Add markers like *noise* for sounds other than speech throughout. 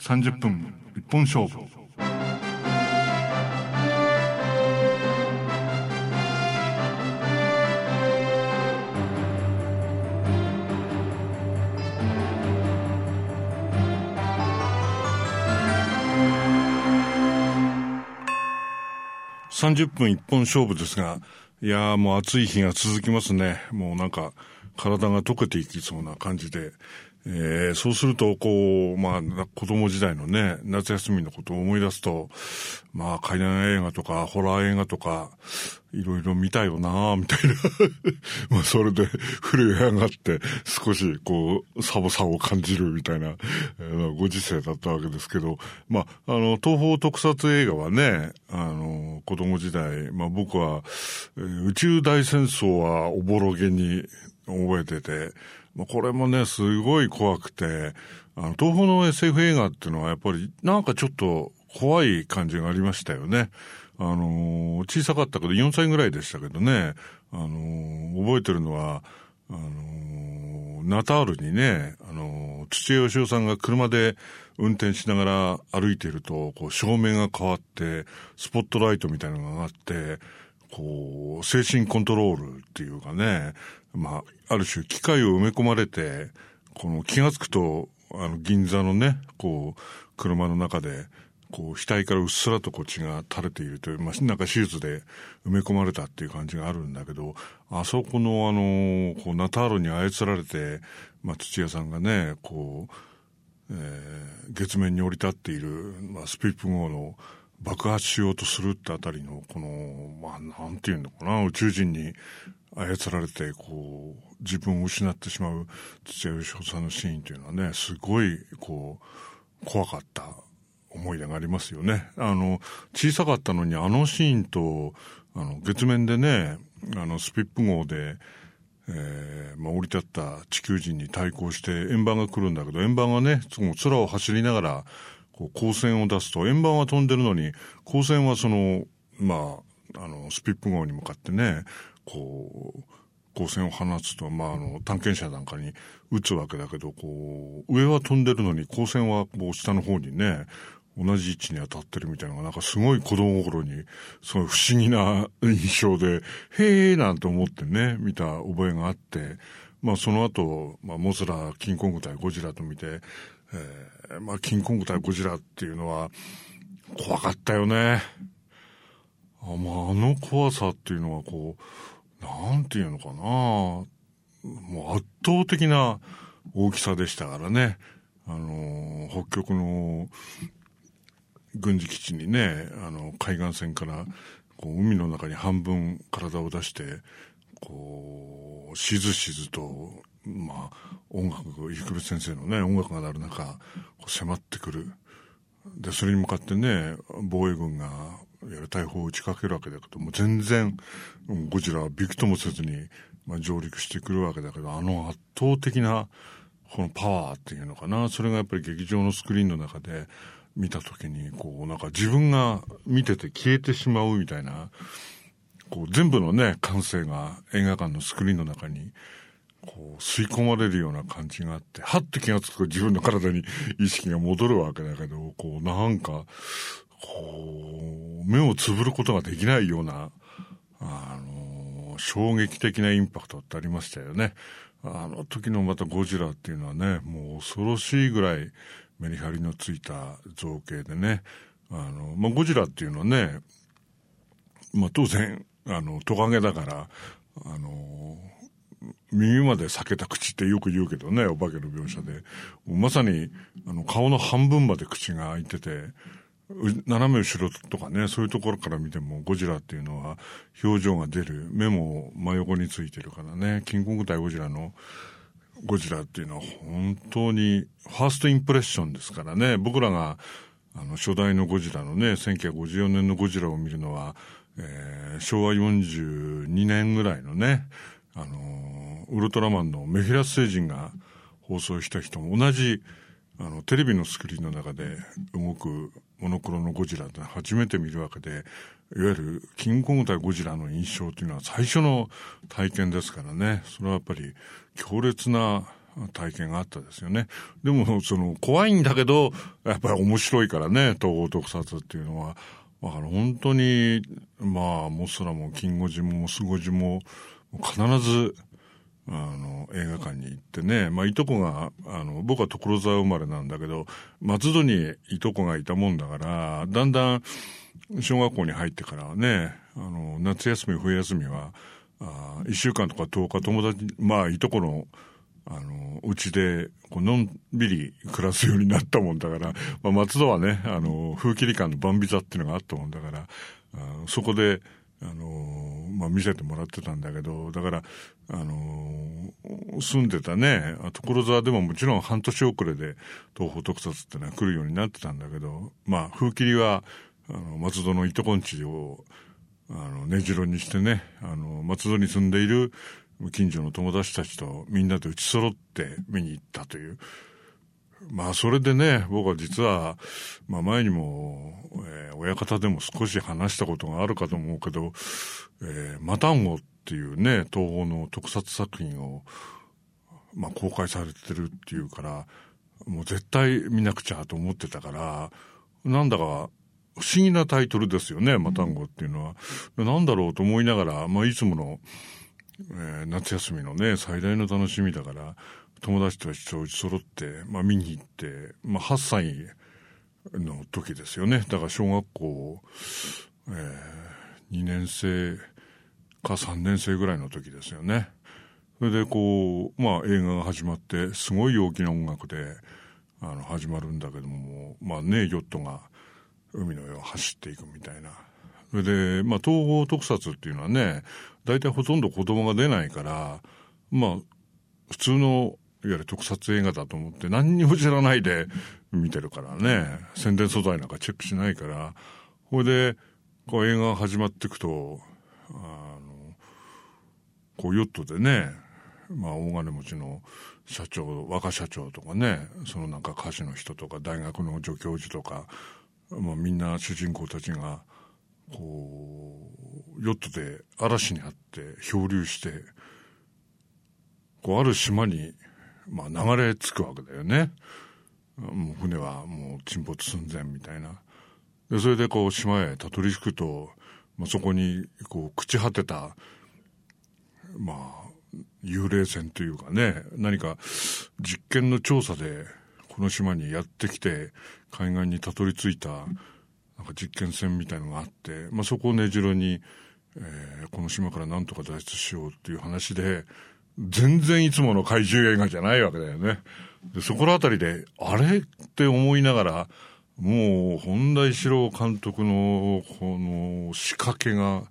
30分一本勝負30分一本勝負ですが、いやーもう暑い日が続きますね。もうなんか体が溶けていきそうな感じで、えー、そうすると、こう、まあ、子供時代のね、夏休みのことを思い出すと、まあ、怪談映画とか、ホラー映画とか、いろいろ見たよなみたいな。*laughs* まあ、それで震え上がって、少し、こう、寒さを感じるみたいな、えー、ご時世だったわけですけど、まあ、あの、東方特撮映画はね、あの、子供時代、まあ僕は、宇宙大戦争はおぼろげに覚えてて、これもね、すごい怖くて、あの、東方の SF 映画っていうのはやっぱりなんかちょっと怖い感じがありましたよね。あの小さかったけど4歳ぐらいでしたけどね、あの覚えてるのは、あのナタールにね、あの土屋義雄さんが車で運転しながら歩いていると、こう照明が変わって、スポットライトみたいなのがあって、こう、精神コントロールっていうかね、まあ、ある種機械を埋め込まれて、この気がつくと、あの、銀座のね、こう、車の中で、こう、額からうっすらとこう血が垂れているという、まあ、なんか手術で埋め込まれたっていう感じがあるんだけど、あそこのあの、こう、ナタールに操られて、まあ、土屋さんがね、こう、えー、月面に降り立っている、まあ、スピップ号の爆発しようとするってあたりの、この、まあ、なんていうのかな、宇宙人に操られて、こう、自分を失ってしまう土屋義雄さんのシーンというのはね、すごい、こう、怖かった思い出がありますよね。あの、小さかったのにあのシーンと、あの、月面でね、あの、スピップ号で、えー、まあ、降り立った地球人に対抗して円盤が来るんだけど、円盤がね、その空を走りながら、光線を出すと、円盤は飛んでるのに、光線はその、まあ、あの、スピップ号に向かってね、こう、光線を放つと、まあ、あの、探検車なんかに撃つわけだけど、こう、上は飛んでるのに光線はこう下の方にね、同じ位置に当たってるみたいなのが、なんかすごい子供心に、すごい不思議な印象で、へえーなんて思ってね、見た覚えがあって、まあその後、まあモスラ、キンコング対ゴジラと見て、えー、まあキンコング対ゴジラっていうのは、怖かったよね。あまあ、あの怖さっていうのはこう、なんていうのかな。もう圧倒的な大きさでしたからね。あの、北極の軍事基地にね、あの、海岸線から、こう、海の中に半分体を出して、こう、しずしずと、まあ、音楽、ゆくべ先生のね、音楽が鳴る中、迫ってくる。で、それに向かってね、防衛軍が、いわ大砲を打ちかけるわけだけど、もう全然、ゴジラはびくともせずに、まあ、上陸してくるわけだけど、あの圧倒的な、このパワーっていうのかな、それがやっぱり劇場のスクリーンの中で、見た時に、こう、なんか自分が見てて消えてしまうみたいな、こう、全部のね、感性が映画館のスクリーンの中に、こう、吸い込まれるような感じがあって、はって気がつくと自分の体に意識が戻るわけだけど、こう、なんか、こう、目をつぶることができないような、あの、衝撃的なインパクトってありましたよね。あの時のまたゴジラっていうのはね、もう恐ろしいぐらいメリハリのついた造形でね、あの、まあ、ゴジラっていうのはね、まあ、当然、あの、トカゲだから、あの、耳まで裂けた口ってよく言うけどね、お化けの描写で。まさに、あの、顔の半分まで口が開いてて、斜め後ろとかね、そういうところから見ても、ゴジラっていうのは表情が出る。目も真横についてるからね、キングコング対ゴジラのゴジラっていうのは本当にファーストインプレッションですからね、僕らがあの初代のゴジラのね、1954年のゴジラを見るのは、えー、昭和42年ぐらいのね、あの、ウルトラマンのメフィラス星人が放送した人も同じ、あの、テレビのスクリーンの中で動くモノクロのゴジラって初めて見るわけで、いわゆるキングコング対ゴジラの印象というのは最初の体験ですからね、それはやっぱり強烈な体験があったですよね。でも、その、怖いんだけど、やっぱり面白いからね、統合特撮っていうのは。だから本当に、まあ、モスラも、キンゴジも、モスゴジも、必ず、あの、映画館に行ってね、まあ、いとこが、あの、僕は所沢生まれなんだけど、松戸にいとこがいたもんだから、だんだん、小学校に入ってからはね、あの、夏休み、冬休みは、あ1週間とか10日友達、まあ、いとこの、あの、うちで、こう、のんびり暮らすようになったもんだから、まあ、松戸はね、あの、風切り館のバンビザっていうのがあったもんだから、あそこで、あの、まあ、見せてもらってたんだけど、だから、あの、住んでたね、所沢でももちろん半年遅れで東方特撮ってのは来るようになってたんだけど、まあ、風切りは、あの、松戸のいとこんちを、あの、根城にしてね、あの、松戸に住んでいる近所の友達たちとみんなで打ち揃って見に行ったという。まあ、それでね、僕は実は、まあ前にも、えー、親方でも少し話したことがあるかと思うけど、えー、マタンゴっていうね、東宝の特撮作品を、まあ公開されてるっていうから、もう絶対見なくちゃと思ってたから、なんだか不思議なタイトルですよね、マタンゴっていうのは。なんだろうと思いながら、まあいつもの、えー、夏休みのね、最大の楽しみだから、友達たちと揃って、まあ見に行って、まあ8歳の時ですよね。だから小学校、えー、2年生か3年生ぐらいの時ですよね。それでこう、まあ映画が始まって、すごい大きな音楽で、あの、始まるんだけども、まあね、ヨットが海の上を走っていくみたいな。それで、まあ統合特撮っていうのはね、大体ほとんど子供が出ないから、まあ、普通の、いわゆる特撮映画だと思って何にも知らないで見てるからね、宣伝素材なんかチェックしないから、これで、こう映画が始まっていくと、あの、こうヨットでね、まあ大金持ちの社長、若社長とかね、そのなんか歌手の人とか大学の助教授とか、まあみんな主人公たちが、こう、ヨットで嵐にあって漂流して、こう、ある島に、まあ、流れ着くわけだよね。もう船はもう沈没寸前みたいな。で、それでこう、島へたどり着くと、まあ、そこに、こう、朽ち果てた、まあ、幽霊船というかね、何か実験の調査で、この島にやってきて、海岸にたどり着いた、なんか実験船みたいのがあって、まあ、そこを根城に、えー、この島からなんとか脱出しようっていう話で、全然いつもの怪獣映画じゃないわけだよね。で、そこらあたりで、あれって思いながら、もう、本田一郎監督の、この仕掛けが、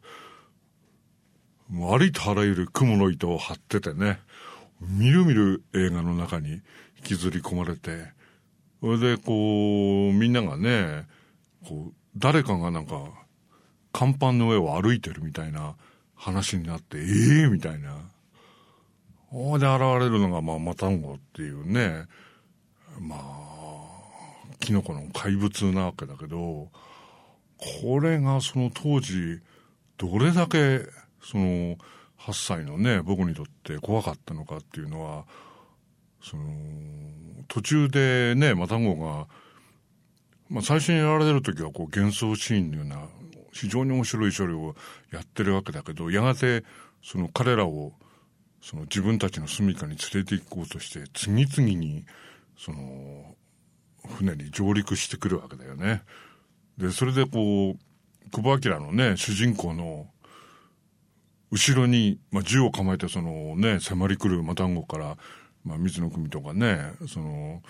もうありとあらゆる雲の糸を張っててね、みるみる映画の中に引きずり込まれて、それでこう、みんながね、こう、誰かがなんか、甲板の上を歩いてるみたいな話になって、ええー、みたいな。ここで現れるのが、まあ、マタンゴっていうね、まあ、キノコの怪物なわけだけど、これがその当時、どれだけ、その、8歳のね、僕にとって怖かったのかっていうのは、その、途中でね、マタンゴが、まあ、最初にやられる時はこう幻想シーンのような非常に面白い処理をやってるわけだけど、やがてその彼らをその自分たちの住処に連れて行こうとして次々にその船に上陸してくるわけだよね。で、それでこう、久保明のね、主人公の後ろに、まあ、銃を構えてそのね、迫り来るマタンゴから、まあ、水野組とかね、その、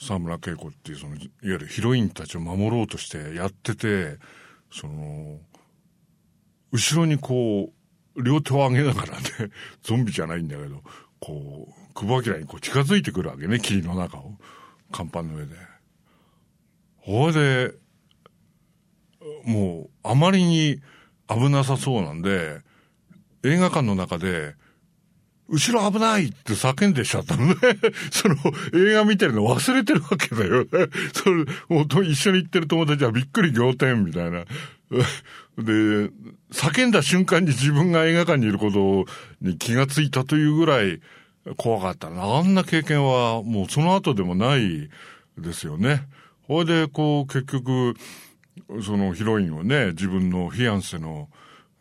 沢村恵子っていうその、いわゆるヒロインたちを守ろうとしてやってて、その、後ろにこう、両手を上げながらね、*laughs* ゾンビじゃないんだけど、こう、久保明にこう近づいてくるわけね、霧の中を。甲板の上で。ほいで、もう、あまりに危なさそうなんで、映画館の中で、後ろ危ないって叫んでしちゃったのね。*laughs* その、映画見てるの忘れてるわけだよね。それ、もう一緒に行ってる友達はびっくり仰天みたいな。*laughs* で、叫んだ瞬間に自分が映画館にいることに気がついたというぐらい、怖かった。あんな経験はもうその後でもないですよね。ほいで、こう、結局、そのヒロインをね、自分のフィアンセの、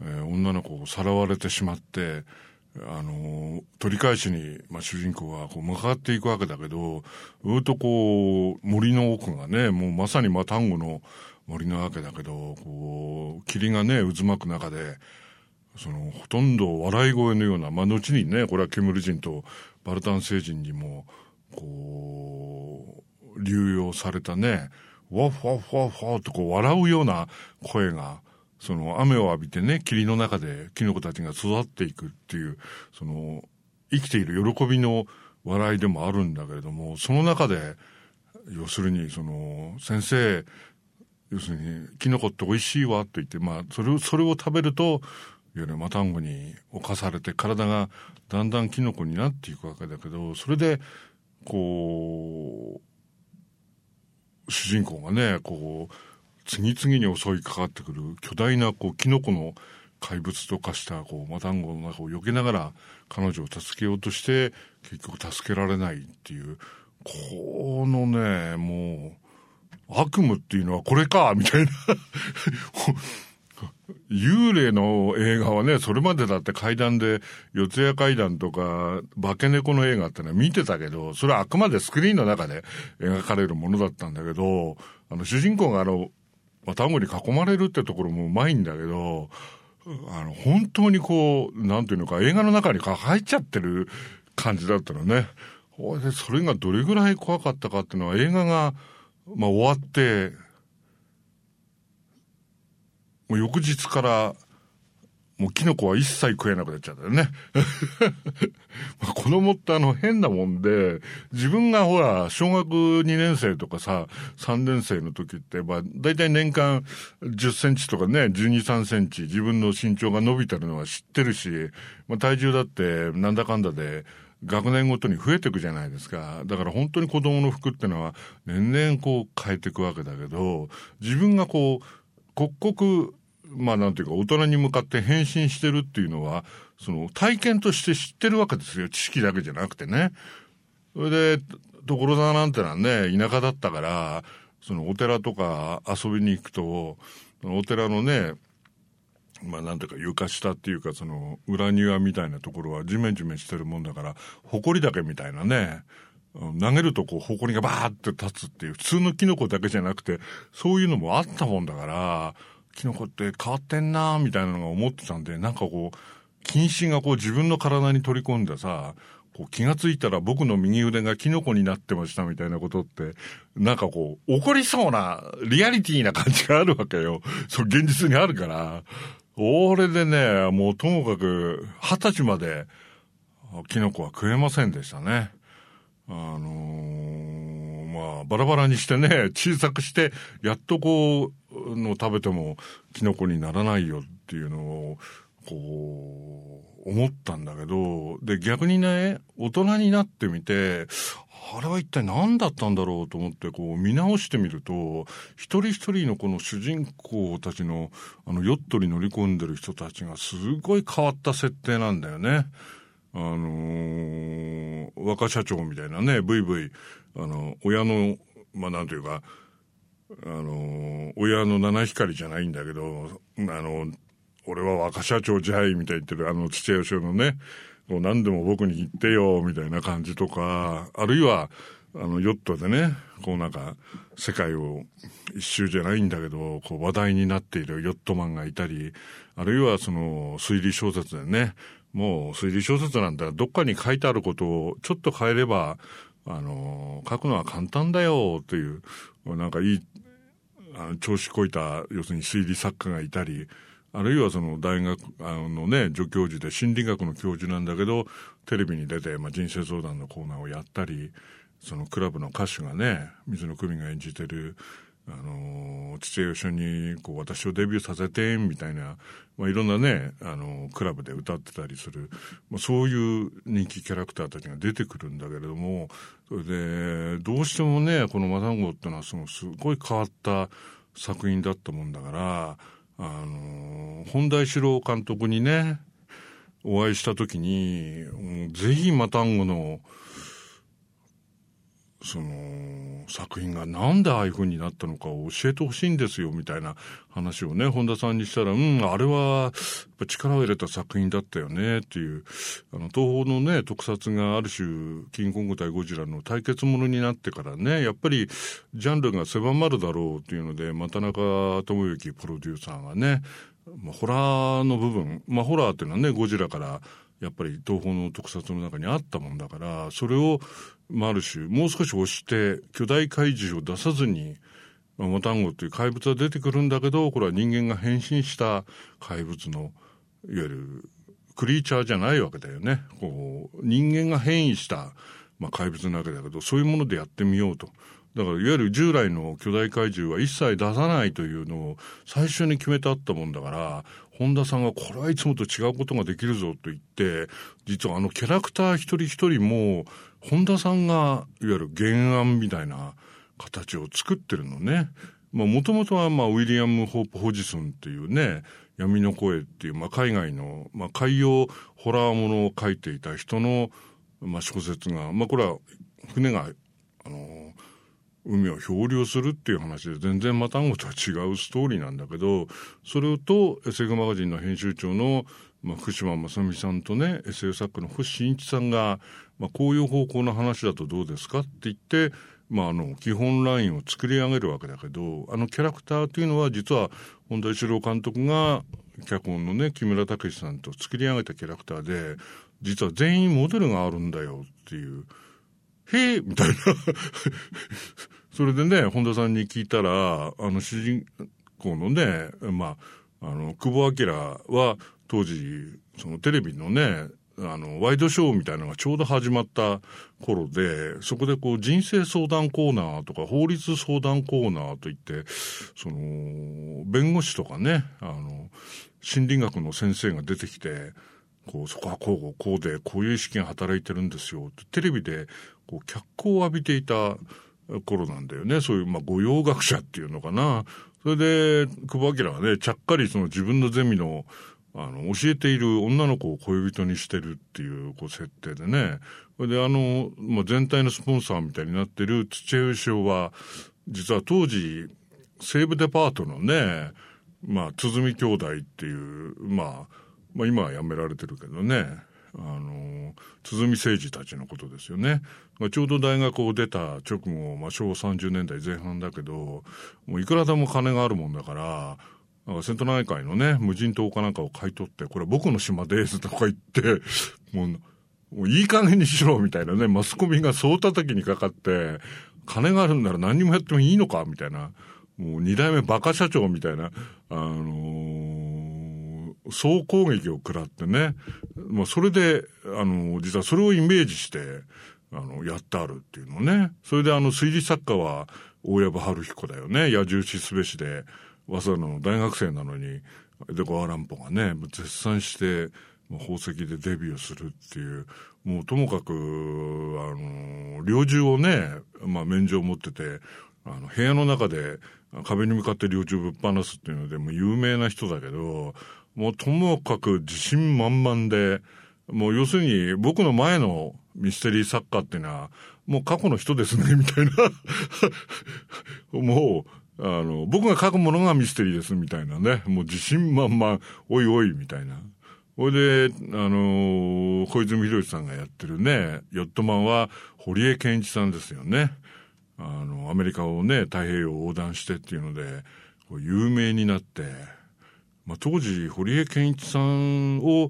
えー、女の子をさらわれてしまって、あの、取り返しに、まあ、主人公はこう向かっていくわけだけど、うとこう、森の奥がね、もうまさにマタンゴの森なわけだけど、こう、霧がね、渦巻く中で、その、ほとんど笑い声のような、まあ、後にね、これはケムル人とバルタン星人にも、こう、流用されたね、わっわっわっわってこう笑うような声が、その雨を浴びてね、霧の中でキノコたちが育っていくっていう、その、生きている喜びの笑いでもあるんだけれども、その中で、要するに、その、先生、要するに、キノコって美味しいわと言って、まあ、それを、それを食べると、いわゆるマタンゴに侵されて体がだんだんキノコになっていくわけだけど、それで、こう、主人公がね、こう、次々に襲いかかってくる巨大なこうキノコの怪物と化したこうマタンゴの中を避けながら彼女を助けようとして結局助けられないっていうこのねもう悪夢っていうのはこれかみたいな幽霊の映画はね、それまでだって階段で、四谷階段とか、化け猫の映画ってのは見てたけど、それはあくまでスクリーンの中で描かれるものだったんだけど、あの、主人公があの、まあ、単語に囲まれるってところもうまいんだけど、あの、本当にこう、なんていうのか、映画の中に入っちゃってる感じだったのね。それがどれぐらい怖かったかっていうのは、映画が、まあ終わって、もう翌日から、もうキノコは一切食えなくなっちゃったよね。*laughs* 子供ってあの変なもんで、自分がほら、小学2年生とかさ、3年生の時って、まあ、だいたい年間10センチとかね、12、3センチ、自分の身長が伸びてるのは知ってるし、まあ、体重だってなんだかんだで、学年ごとに増えていくじゃないですか。だから本当に子供の服ってのは年々こう変えていくわけだけど、自分がこう、刻々まあなんていうか、大人に向かって変身してるっていうのは、その体験として知ってるわけですよ。知識だけじゃなくてね。それで、所沢なんてのはね、田舎だったから、そのお寺とか遊びに行くと、お寺のね、まあなんてか床下っていうかその裏庭みたいなところはジメジメしてるもんだから、埃だけみたいなね、投げるとこう埃がバーって立つっていう、普通のキノコだけじゃなくて、そういうのもあったもんだから、キノコって変わってんなーみたいなのが思ってたんで、なんかこう、近視がこう自分の体に取り込んでさ、こう気がついたら僕の右腕がキノコになってましたみたいなことって、なんかこう、起こりそうな、リアリティな感じがあるわけよ。そう、現実にあるから。俺でね、もうともかく、二十歳まで、キノコは食えませんでしたね。あのー、まあ、バラバラにしてね、*laughs* 小さくして、やっとこう、の食べてもキノコにならないよっていうのを、こう、思ったんだけど、で、逆にね、大人になってみて、あれは一体何だったんだろうと思って、こう、見直してみると、一人一人のこの主人公たちの、あの、ヨットに乗り込んでる人たちがすごい変わった設定なんだよね。あのー、若社長みたいなね、ブイブイ、あの、親の、まあ、なんていうか、あの、親の七光じゃないんだけど、あの、俺は若社長じゃいみたいに言ってるあの土屋義のね、こう何でも僕に言ってよみたいな感じとか、あるいは、あの、ヨットでね、こうなんか、世界を一周じゃないんだけど、こう話題になっているヨットマンがいたり、あるいはその推理小説でね、もう推理小説なんだ。どっかに書いてあることをちょっと変えれば、あの、書くのは簡単だよという、なんかいい、あの調子こいた、要するに推理作家がいたり、あるいはその大学あのね、助教授で心理学の教授なんだけど、テレビに出て、まあ、人生相談のコーナーをやったり、そのクラブの歌手がね、水野久美が演じてる、あの、父親一緒に、こう、私をデビューさせて、みたいな、まあ、いろんなね、あの、クラブで歌ってたりする、まあ、そういう人気キャラクターたちが出てくるんだけれども、それで、どうしてもね、このマタンゴってのは、その、すごい変わった作品だったもんだから、あの、本田一郎監督にね、お会いした時に、ぜひマタンゴの、その、作品がなんでああいう風になったのかを教えてほしいんですよ、みたいな話をね、本田さんにしたら、うん、あれは、力を入れた作品だったよね、っていう、あの、東宝のね、特撮がある種、キングコング対ゴジラの対決ものになってからね、やっぱり、ジャンルが狭まるだろうっていうので、又中智之プロデューサーがね、まあ、ホラーの部分、まあ、ホラーっていうのはね、ゴジラからやっぱり東宝の特撮の中にあったもんだから、それを、まあ、ある種、もう少し押して、巨大怪獣を出さずに、まあ、モタンゴっていう怪物は出てくるんだけど、これは人間が変身した怪物の、いわゆる、クリーチャーじゃないわけだよね。こう、人間が変異した、まあ、怪物なわけだけど、そういうものでやってみようと。だからいわゆる従来の巨大怪獣は一切出さないというのを最初に決めてあったもんだから、本田さんがこれはいつもと違うことができるぞと言って、実はあのキャラクター一人一人も、本田さんがいわゆる原案みたいな形を作ってるのね。まあもともとはまあウィリアム・ホープ・ホジソンっていうね、闇の声っていう、まあ海外の、まあ海洋ホラーものを書いていた人の、まあ小説が、まあこれは船が、あの、海を漂流するっていう話で全然マタンゴとは違うストーリーなんだけど、それと SF マガジンの編集長の、まあ、福島正美さんとね、SF 作家の星新一さんが、まあ、こういう方向の話だとどうですかって言って、まあ、あの、基本ラインを作り上げるわけだけど、あのキャラクターというのは実は本田一郎監督が脚本のね、木村武さんと作り上げたキャラクターで、実は全員モデルがあるんだよっていう、へえみたいな *laughs* それでね、本田さんに聞いたら、あの、主人公のね、まあ、あの、久保明は、当時、そのテレビのね、あの、ワイドショーみたいなのがちょうど始まった頃で、そこでこう人生相談コーナーとか法律相談コーナーといって、その、弁護士とかね、あの、心理学の先生が出てきて、こう、そこはこう、こうで、こういう意識が働いてるんですよ。テレビで、こう、脚光を浴びていた頃なんだよね。そういう、まあ、御用学者っていうのかな。それで、久保明はね、ちゃっかりその自分のゼミの、あの、教えている女の子を恋人にしてるっていう、こう、設定でね。それで、あの、まあ、全体のスポンサーみたいになってる土屋義雄は、実は当時、西武デパートのね、まあ、鼓兄弟っていう、まあ、まあ今は辞められてるけどね、あの、鼓誠治たちのことですよね。まあ、ちょうど大学を出た直後、まあ、昭和30年代前半だけど、もういくらでも金があるもんだから、なんか瀬戸内海のね、無人島かなんかを買い取って、これ僕の島ですとか言って、*laughs* もう、もういい加減にしろみたいなね、マスコミが総叩きにかかって、金があるんなら何にもやってもいいのかみたいな、もう二代目バカ社長みたいな、あのー、総攻撃を食らってね、まあそれで、あの、実はそれをイメージして、あの、やってあるっていうのね。それであの、推理作家は、大藪春彦だよね。野獣しすべしで、早稲田の大学生なのに、で、ゴアランポがね、絶賛して、宝石でデビューするっていう、もうともかく、あの、猟銃をね、まあ免状を持ってて、あの、部屋の中で壁に向かって猟銃ぶっ放すっていうので、もう有名な人だけど、もうともかく自信満々で、もう要するに僕の前のミステリー作家っていうのは、もう過去の人ですね、*laughs* みたいなもう、あの、僕が書くものがミステリーです、みたいなね。もう自信満々、おいおい、みたいな。ほいで、あの小泉博さんがやってるね、ヨットマンは堀江健一さんですよね。あの、アメリカをね、太平洋横断してっていうので、有名になって、まあ、当時、堀江健一さんを、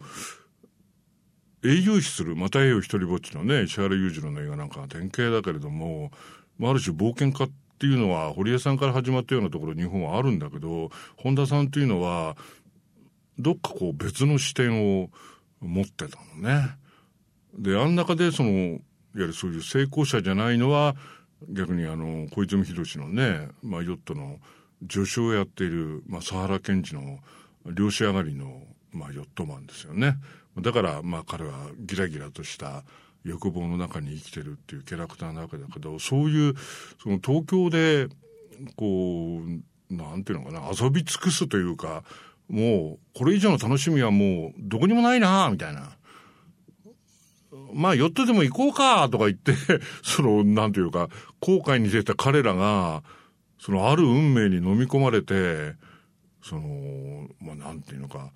英雄視する、また英雄一人ぼっちのね、石原裕次郎の映画なんかが典型だけれども、まあ、ある種冒険家っていうのは、堀江さんから始まったようなところ日本はあるんだけど、本田さんっていうのは、どっかこう別の視点を持ってたのね。で、あん中でその、いわゆるそういう成功者じゃないのは、逆にあの、小泉博のね、まあ、ヨットの助手をやっている、まあ、佐原賢治の漁師上がりの、まあ、ヨットマンですよね。だから、まあ彼はギラギラとした欲望の中に生きてるっていうキャラクターなわけだけど、そういう、その東京で、こう、なんていうのかな、遊び尽くすというか、もう、これ以上の楽しみはもう、どこにもないなみたいな。まあ、寄ってでも行こうかとか言って、*laughs* その、なんていうか、後悔に出た彼らが、その、ある運命に飲み込まれて、その、まあ、なんていうのか、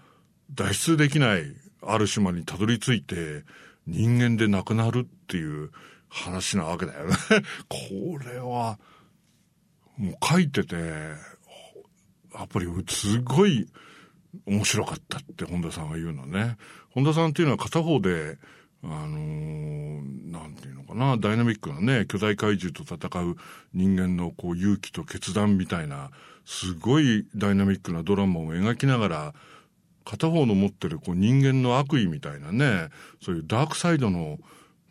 脱出できないある島にたどり着いて、人間で亡くなるっていう話なわけだよね。*laughs* これは、もう書いてて、やっぱりすごい面白かったって本田さんが言うのね。本田さんっていうのは片方で、あのー、なんていうのかな、ダイナミックなね、巨大怪獣と戦う人間のこう勇気と決断みたいな、すごいダイナミックなドラマを描きながら、片方の持ってるこう人間の悪意みたいなね、そういうダークサイドの、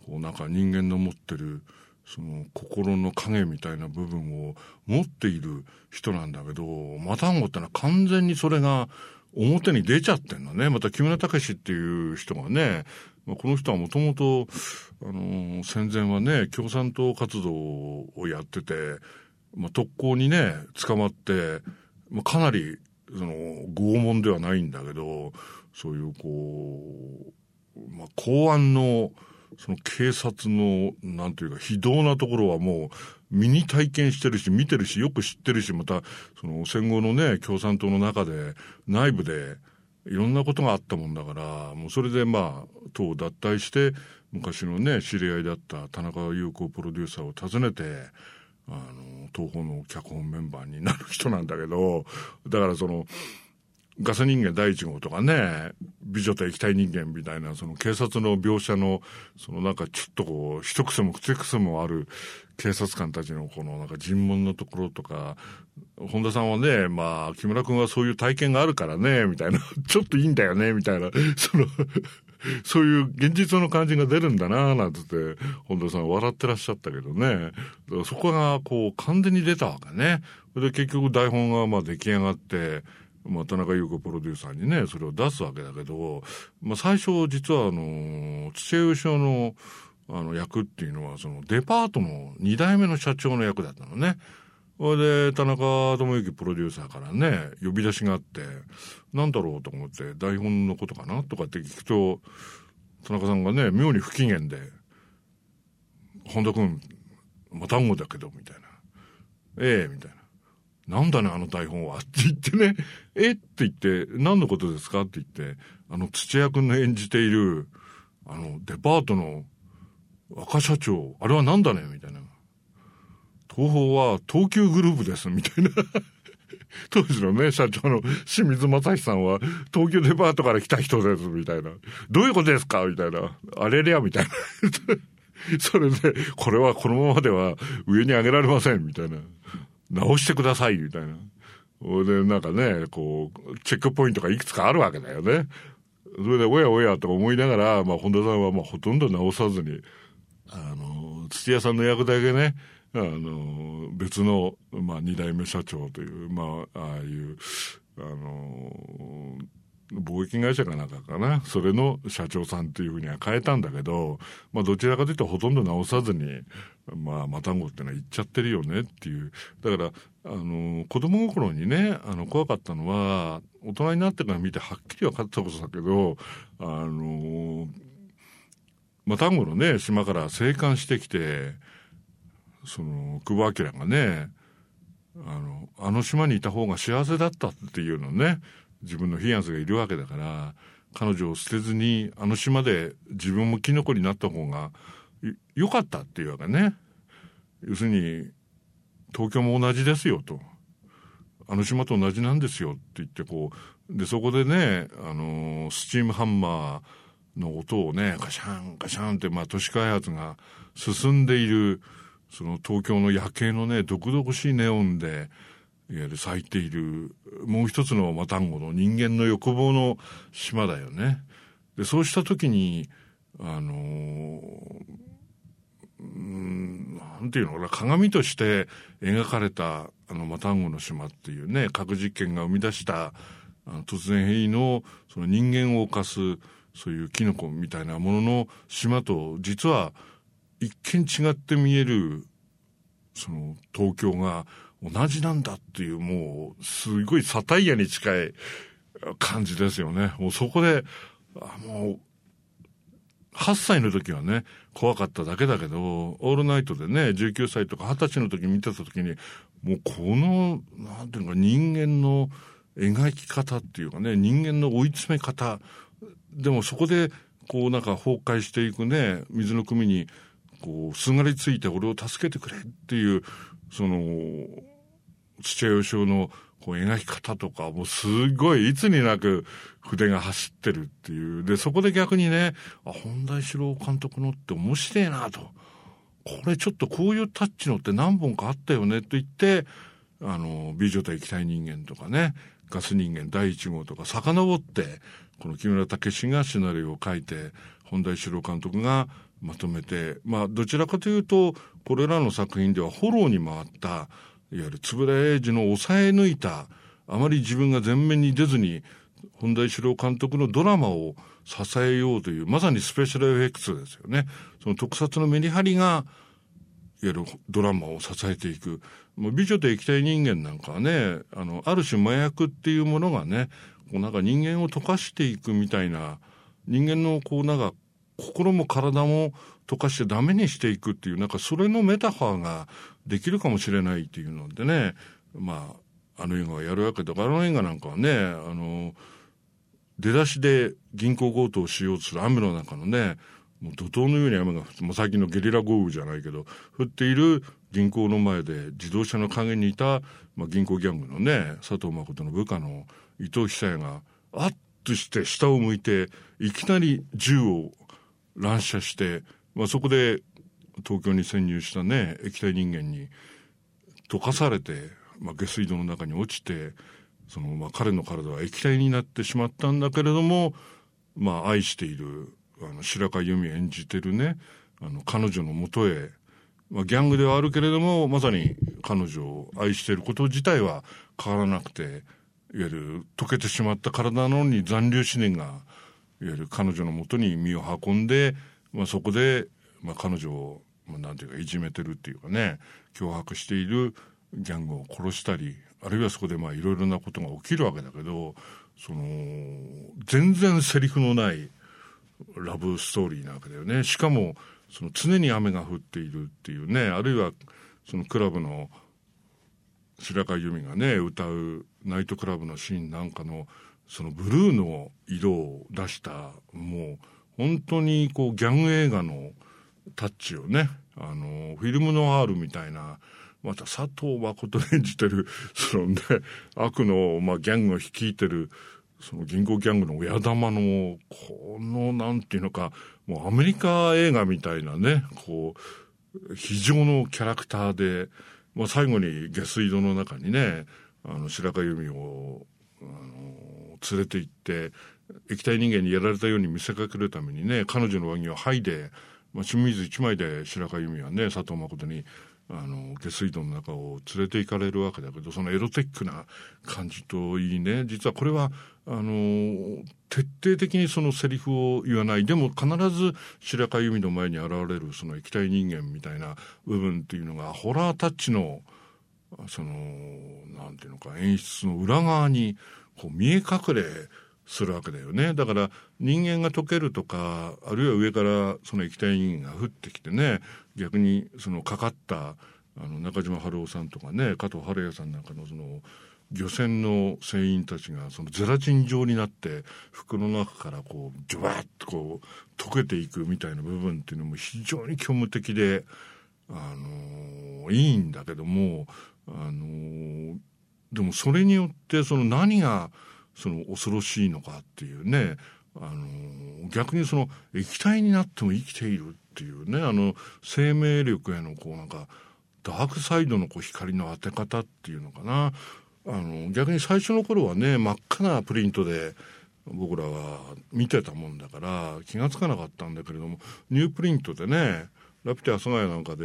こうなんか人間の持ってる、その心の影みたいな部分を持っている人なんだけど、マタンゴってのは完全にそれが表に出ちゃってんのね。また木村隆っていう人がね、まあ、この人はもともと、あのー、戦前はね、共産党活動をやってて、まあ、特攻にね、捕まって、まあ、かなり、その、拷問ではないんだけど、そういうこう、まあ、公安の、その警察の、なんていうか、非道なところはもう、身に体験してるし、見てるし、よく知ってるし、また、その戦後のね、共産党の中で、内部で、いろんなことがあったもんだから、もうそれでまあ、党を脱退して、昔のね、知り合いだった田中優子プロデューサーを訪ねて、あの、東宝の脚本メンバーになる人なんだけど、だからその、ガス人間第一号とかね、美女と液体人間みたいな、その警察の描写の、そのなんかちょっとこう、一癖も二癖もある警察官たちのこのなんか尋問のところとか、本田さんはね、まあ、木村君はそういう体験があるからね、みたいな、ちょっといいんだよね、みたいな、そのそういう現実の感じが出るんだなぁ、なんつって、本田さん笑ってらっしゃったけどね。だからそこがこう完全に出たわけね。で、結局台本がまあ出来上がって、まあ、田中優子プロデューサーにね、それを出すわけだけど、まあ、最初、実は、あの、土屋義雄の、あの、役っていうのは、その、デパートの2代目の社長の役だったのね。それで、田中智之プロデューサーからね、呼び出しがあって、なんだろうと思って、台本のことかなとかって聞くと、田中さんがね、妙に不機嫌で、本田君、またんごだけど、みたいな。ええみたいな。なんだね、あの台本は。って言ってね、え？って言って、何のことですか？って言って、あの土屋君の演じている、あの、デパートの若社長、あれは何だね？みたいな。東宝は東急グループです、みたいな。*laughs* 当時のね、社長の清水正史さんは、東急デパートから来た人です、みたいな。どういうことですか？みたいな。あれれや、みたいな。*laughs* それで、これはこのままでは上に上げられません、みたいな。直してください、みたいな。で、なんかね、こう、チェックポイントがいくつかあるわけだよね。それで、おやおやと思いながら、まあ、本田さんはまあ、ほとんど直さずに、あの、土屋さんの役だけね、あの、別の、まあ、二代目社長という、まあ、ああいう、あの、貿易会社かなんかかな。それの社長さんっていうふうには変えたんだけど、まあどちらかというとほとんど直さずに、まあ、マタンゴってのは言っちゃってるよねっていう。だから、あの、子供心にね、あの、怖かったのは、大人になってから見てはっきり分かったことだけど、あの、マタンゴのね、島から生還してきて、その、久保明がね、あの、あの島にいた方が幸せだったっていうのね、自分のフィアンスがいるわけだから、彼女を捨てずに、あの島で自分もキノコになった方が良かったっていうわけね。要するに、東京も同じですよと。あの島と同じなんですよって言ってこう、で、そこでね、あのスチームハンマーの音をね、ガシャンガシャンって、まあ都市開発が進んでいる、その東京の夜景のね、毒々しいネオンで、いわゆる咲いている、もう一つのマタンゴの人間の欲望の島だよね。で、そうした時に、あのー、うんなんていうのかな、鏡として描かれた、あの、マタンゴの島っていうね、核実験が生み出した、あの突然変異の、その人間を犯す、そういうキノコみたいなものの島と、実は、一見違って見える、その、東京が同じなんだっていう、もう、すごいサタイヤに近い、感じですよね。もうそこで、あもう、8歳の時はね、怖かっただけだけど、オールナイトでね、19歳とか20歳の時見てた時に、もうこの、なんていうか、人間の描き方っていうかね、人間の追い詰め方、でもそこで、こうなんか崩壊していくね、水の組に、こう、すがりついて俺を助けてくれっていう、その、土屋義雄のこう描き方とか、もうすごいいつになく筆が走ってるっていう。で、そこで逆にね、あ、本田一郎監督のって面白いなと。これちょっとこういうタッチのって何本かあったよねと言って、あの、美女と液体人間とかね、ガス人間第一号とか遡って、この木村武がシナリオを書いて、本田一郎監督がまとめて、まあ、どちらかというと、これらの作品ではフォローに回った、いわゆる円谷英二の抑え抜いた、あまり自分が前面に出ずに、本田一郎監督のドラマを支えようという、まさにスペシャルエフェクツですよね。その特撮のメリハリが、いわゆるドラマを支えていく。もう美女と液体人間なんかはね、あの、ある種麻薬っていうものがね、こうなんか人間を溶かしていくみたいな、人間のこうなんか心も体も溶かしてダメにしていくっていう、なんかそれのメタファーができるかもしれないっていうのでね、まあ、あの映画はやるわけだから、あの映画なんかはね、あの、出だしで銀行強盗をしようとする雨の中のね、もう怒涛のように雨が降って、もう最近のゲリラ豪雨じゃないけど、降っている銀行の前で自動車の陰にいた、まあ、銀行ギャングのね、佐藤誠の部下の伊藤久也が、あっとして下を向いて、いきなり銃を乱射して、まあ、そこで東京に潜入したね、液体人間に溶かされて、まあ、下水道の中に落ちて、その、まあ、彼の体は液体になってしまったんだけれども、まあ、愛している、あの、白川由美演じてるね、あの、彼女のもとへ、まあ、ギャングではあるけれども、まさに彼女を愛していること自体は変わらなくて、いわゆる溶けてしまった体なのに残留思念がいわゆる彼女のもとに身を運んで、まあ、そこで、まあ、彼女を、まあ、なんていうかいじめてるっていうかね脅迫しているギャングを殺したりあるいはそこでまあいろいろなことが起きるわけだけどその全然セリフのないラブストーリーなわけだよね。しかもその常に雨が降っているっていうねあるいはそのクラブの白川由美がね歌うナイトクラブのシーンなんかのそのブルーの色を出した、もう本当にこうギャング映画のタッチをね、あの、フィルムノワールみたいな、また佐藤誠演じてる、そのね、悪の、まあ、ギャングを率いてる、その銀行ギャングの親玉の、この、なんていうのか、もうアメリカ映画みたいなね、こう、非常のキャラクターで、まあ、最後に下水道の中にね、あの、白川由美を、あの、連れて行って、液体人間にやられたように見せかけるためにね、彼女の上着を剥いで、まあ、清水一枚で白川由美はね、佐藤誠に、あの、下水道の中を連れて行かれるわけだけど、そのエロテックな感じといいね、実はこれは、あの、徹底的にそのセリフを言わない、でも必ず白川由美の前に現れるその液体人間みたいな部分っていうのが、ホラータッチの、その、なんていうのか、演出の裏側に、こう見え隠れするわけだよね。だから人間が溶けるとか、あるいは上からその液体人が降ってきてね、逆にそのかかったあの中島春夫さんとかね、加藤春也さんなんかのその漁船の船員たちがそのゼラチン状になって服の中からこうジュワッとこう溶けていくみたいな部分っていうのも非常に虚無的で、あの、いいんだけども、あのーでもそれによってその何がその恐ろしいのかっていうね、あの、逆にその液体になっても生きているっていうね、あの、生命力へのこうなんか、ダークサイドのこう光の当て方っていうのかな。あの、逆に最初の頃はね、真っ赤なプリントで、僕らは見てたもんだから気がつかなかったんだけれども、ニュープリントでね、ラピュタ阿佐ヶ谷なんかで、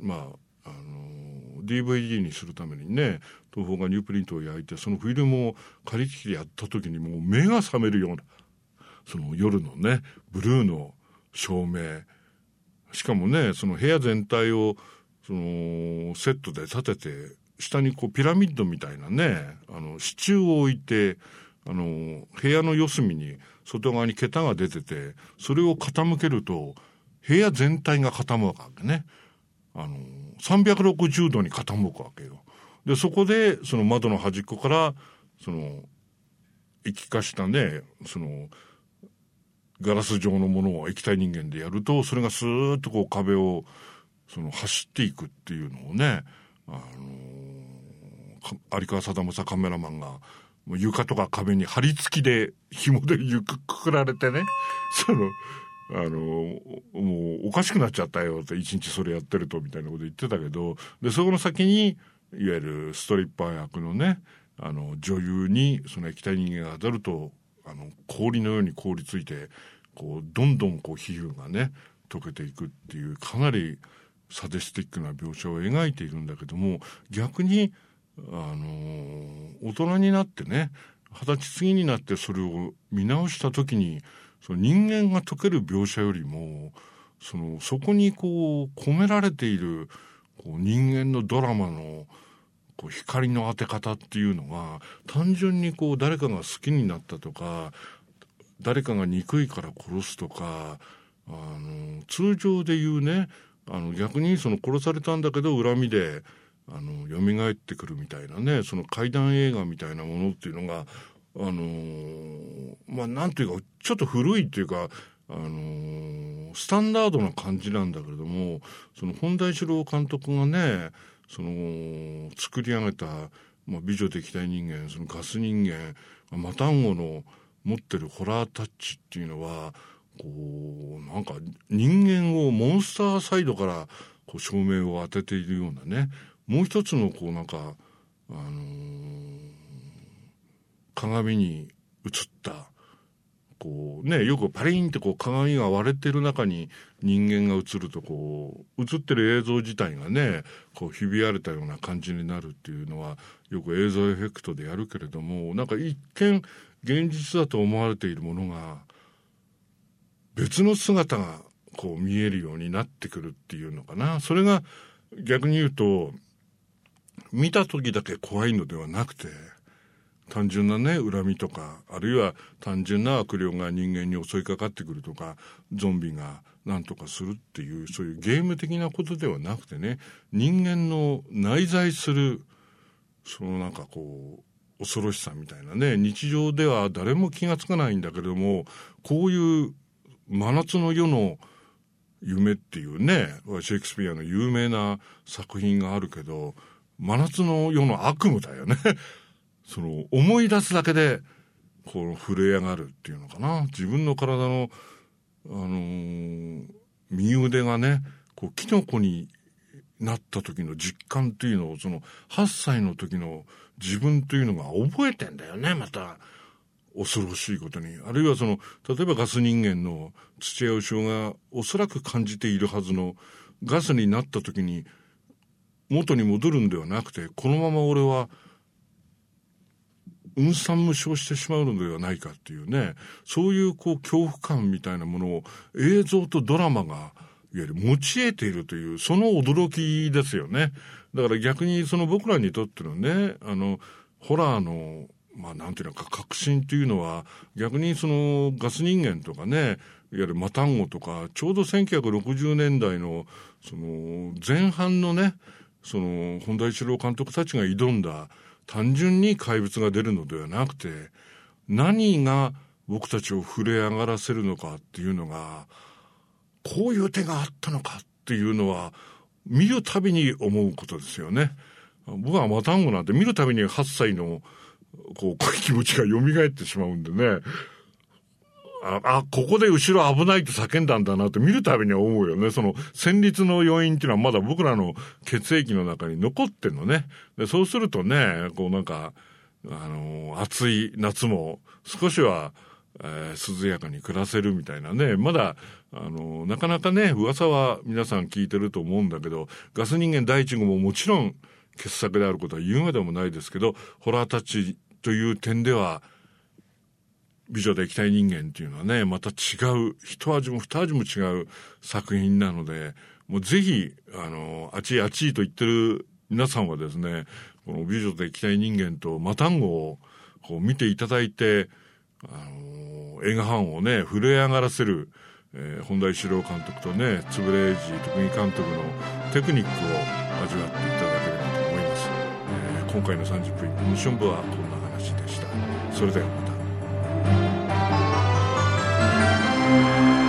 まあ、あの、DVD にするためにね、東宝がニュープリントを焼いて、そのフィルムを借りてきてやった時にもう目が覚めるような、その夜のね、ブルーの照明。しかもね、その部屋全体を、その、セットで立てて、下にこうピラミッドみたいなね、あの、支柱を置いて、あの、部屋の四隅に外側に桁が出てて、それを傾けると、部屋全体が傾くわけね。あの、360度に傾くわけよ。で、そこで、その窓の端っこから、その、液化したね、その、ガラス状のものを液体人間でやると、それがスーッとこう壁を、その走っていくっていうのをね、あの、有川貞正カメラマンが、床とか壁に張り付きで紐でくくられてね、その、あの、もうおかしくなっちゃったよって、一日それやってると、みたいなこと言ってたけど、で、そこの先に、いわゆるストリッパー役のね、あの、女優に、その液体人間が当たると、あの、氷のように凍りついて、こう、どんどんこう、皮膚がね、溶けていくっていう、かなりサディスティックな描写を描いているんだけども、逆に、あの、大人になってね、二十歳過ぎになってそれを見直した時に、その人間が解ける描写よりも、その、そこにこう、込められている、こう、人間のドラマの、こう、光の当て方っていうのが、単純にこう、誰かが好きになったとか、誰かが憎いから殺すとか、あの、通常で言うね、あの、逆にその殺されたんだけど恨みで、あの、蘇ってくるみたいなね、その怪談映画みたいなものっていうのが、あのー、まあ、なんていうか、ちょっと古いっていうか、あのー、スタンダードな感じなんだけれども、その本田一郎監督がね、その、作り上げた、まあ、美女的体人間、そのガス人間、マタンゴの持ってるホラータッチっていうのは、こう、なんか人間をモンスターサイドからこう照明を当てているようなね、もう一つのこうなんか、あのー、鏡に映った、こうね、よくパリンってこう鏡が割れてる中に人間が映るとこう、映ってる映像自体がね、こうひび割れたような感じになるっていうのは、よく映像エフェクトでやるけれども、なんか一見現実だと思われているものが、別の姿がこう見えるようになってくるっていうのかな。それが逆に言うと、見た時だけ怖いのではなくて、単純なね、恨みとか、あるいは単純な悪霊が人間に襲いかかってくるとか、ゾンビが何とかするっていう、そういうゲーム的なことではなくてね、人間の内在する、そのなんかこう、恐ろしさみたいなね、日常では誰も気がつかないんだけれども、こういう真夏の夜の夢っていうね、シェイクスピアの有名な作品があるけど、真夏の夜の悪夢だよね。その、思い出すだけで、こう、震え上がるっていうのかな。自分の体の、あのー、右腕がね、こう、キノコになった時の実感っていうのを、その、8歳の時の自分というのが覚えてんだよね、また。恐ろしいことに。あるいはその、例えばガス人間の土屋義雄がおそらく感じているはずの、ガスになった時に元に戻るんではなくて、このまま俺は運算無償してしまうのではないかっていうね、そういうこう恐怖感みたいなものを映像とドラマが、いわゆる持ち得ているという、その驚きですよね。だから逆にその僕らにとってのね、あの、ホラーの、まあなんていうのか、革新っていうのは、逆にそのガス人間とかね、いわゆるマタンゴとか、ちょうど1960年代の、その前半のね、その本田一郎監督たちが挑んだ、単純に怪物が出るのではなくて、何が僕たちを震え上がらせるのかっていうのが、こういう手があったのかっていうのは、見るたびに思うことですよね。僕はマタンゴなんて見るたびに8歳の、こう、気持ちが蘇ってしまうんでね。あ、あ、ここで後ろ危ないって叫んだんだなって見るたびに思うよね。その戦慄の要因っていうのはまだ僕らの血液の中に残ってんのね。で、そうするとね、こうなんか、あの、暑い夏も少しは、えー、涼やかに暮らせるみたいなね。まだ、あの、なかなかね、噂は皆さん聞いてると思うんだけど、ガス人間第一号ももちろん傑作であることは言うまでもないですけど、ホラータッチという点では、美女で液体人間っていうのはね、また違う、一味も二味も違う作品なので、もうぜひ、あの、あちいあちいと言ってる皆さんはですね、この美女で液体人間とマタンゴを、こう見ていただいて、あの映画ファンをね、震え上がらせる、えー、本田一郎監督とね、円谷徳木監督のテクニックを味わっていただければと思います。えー、今回の30分、ミッション部はこんな話でした。それでは。Música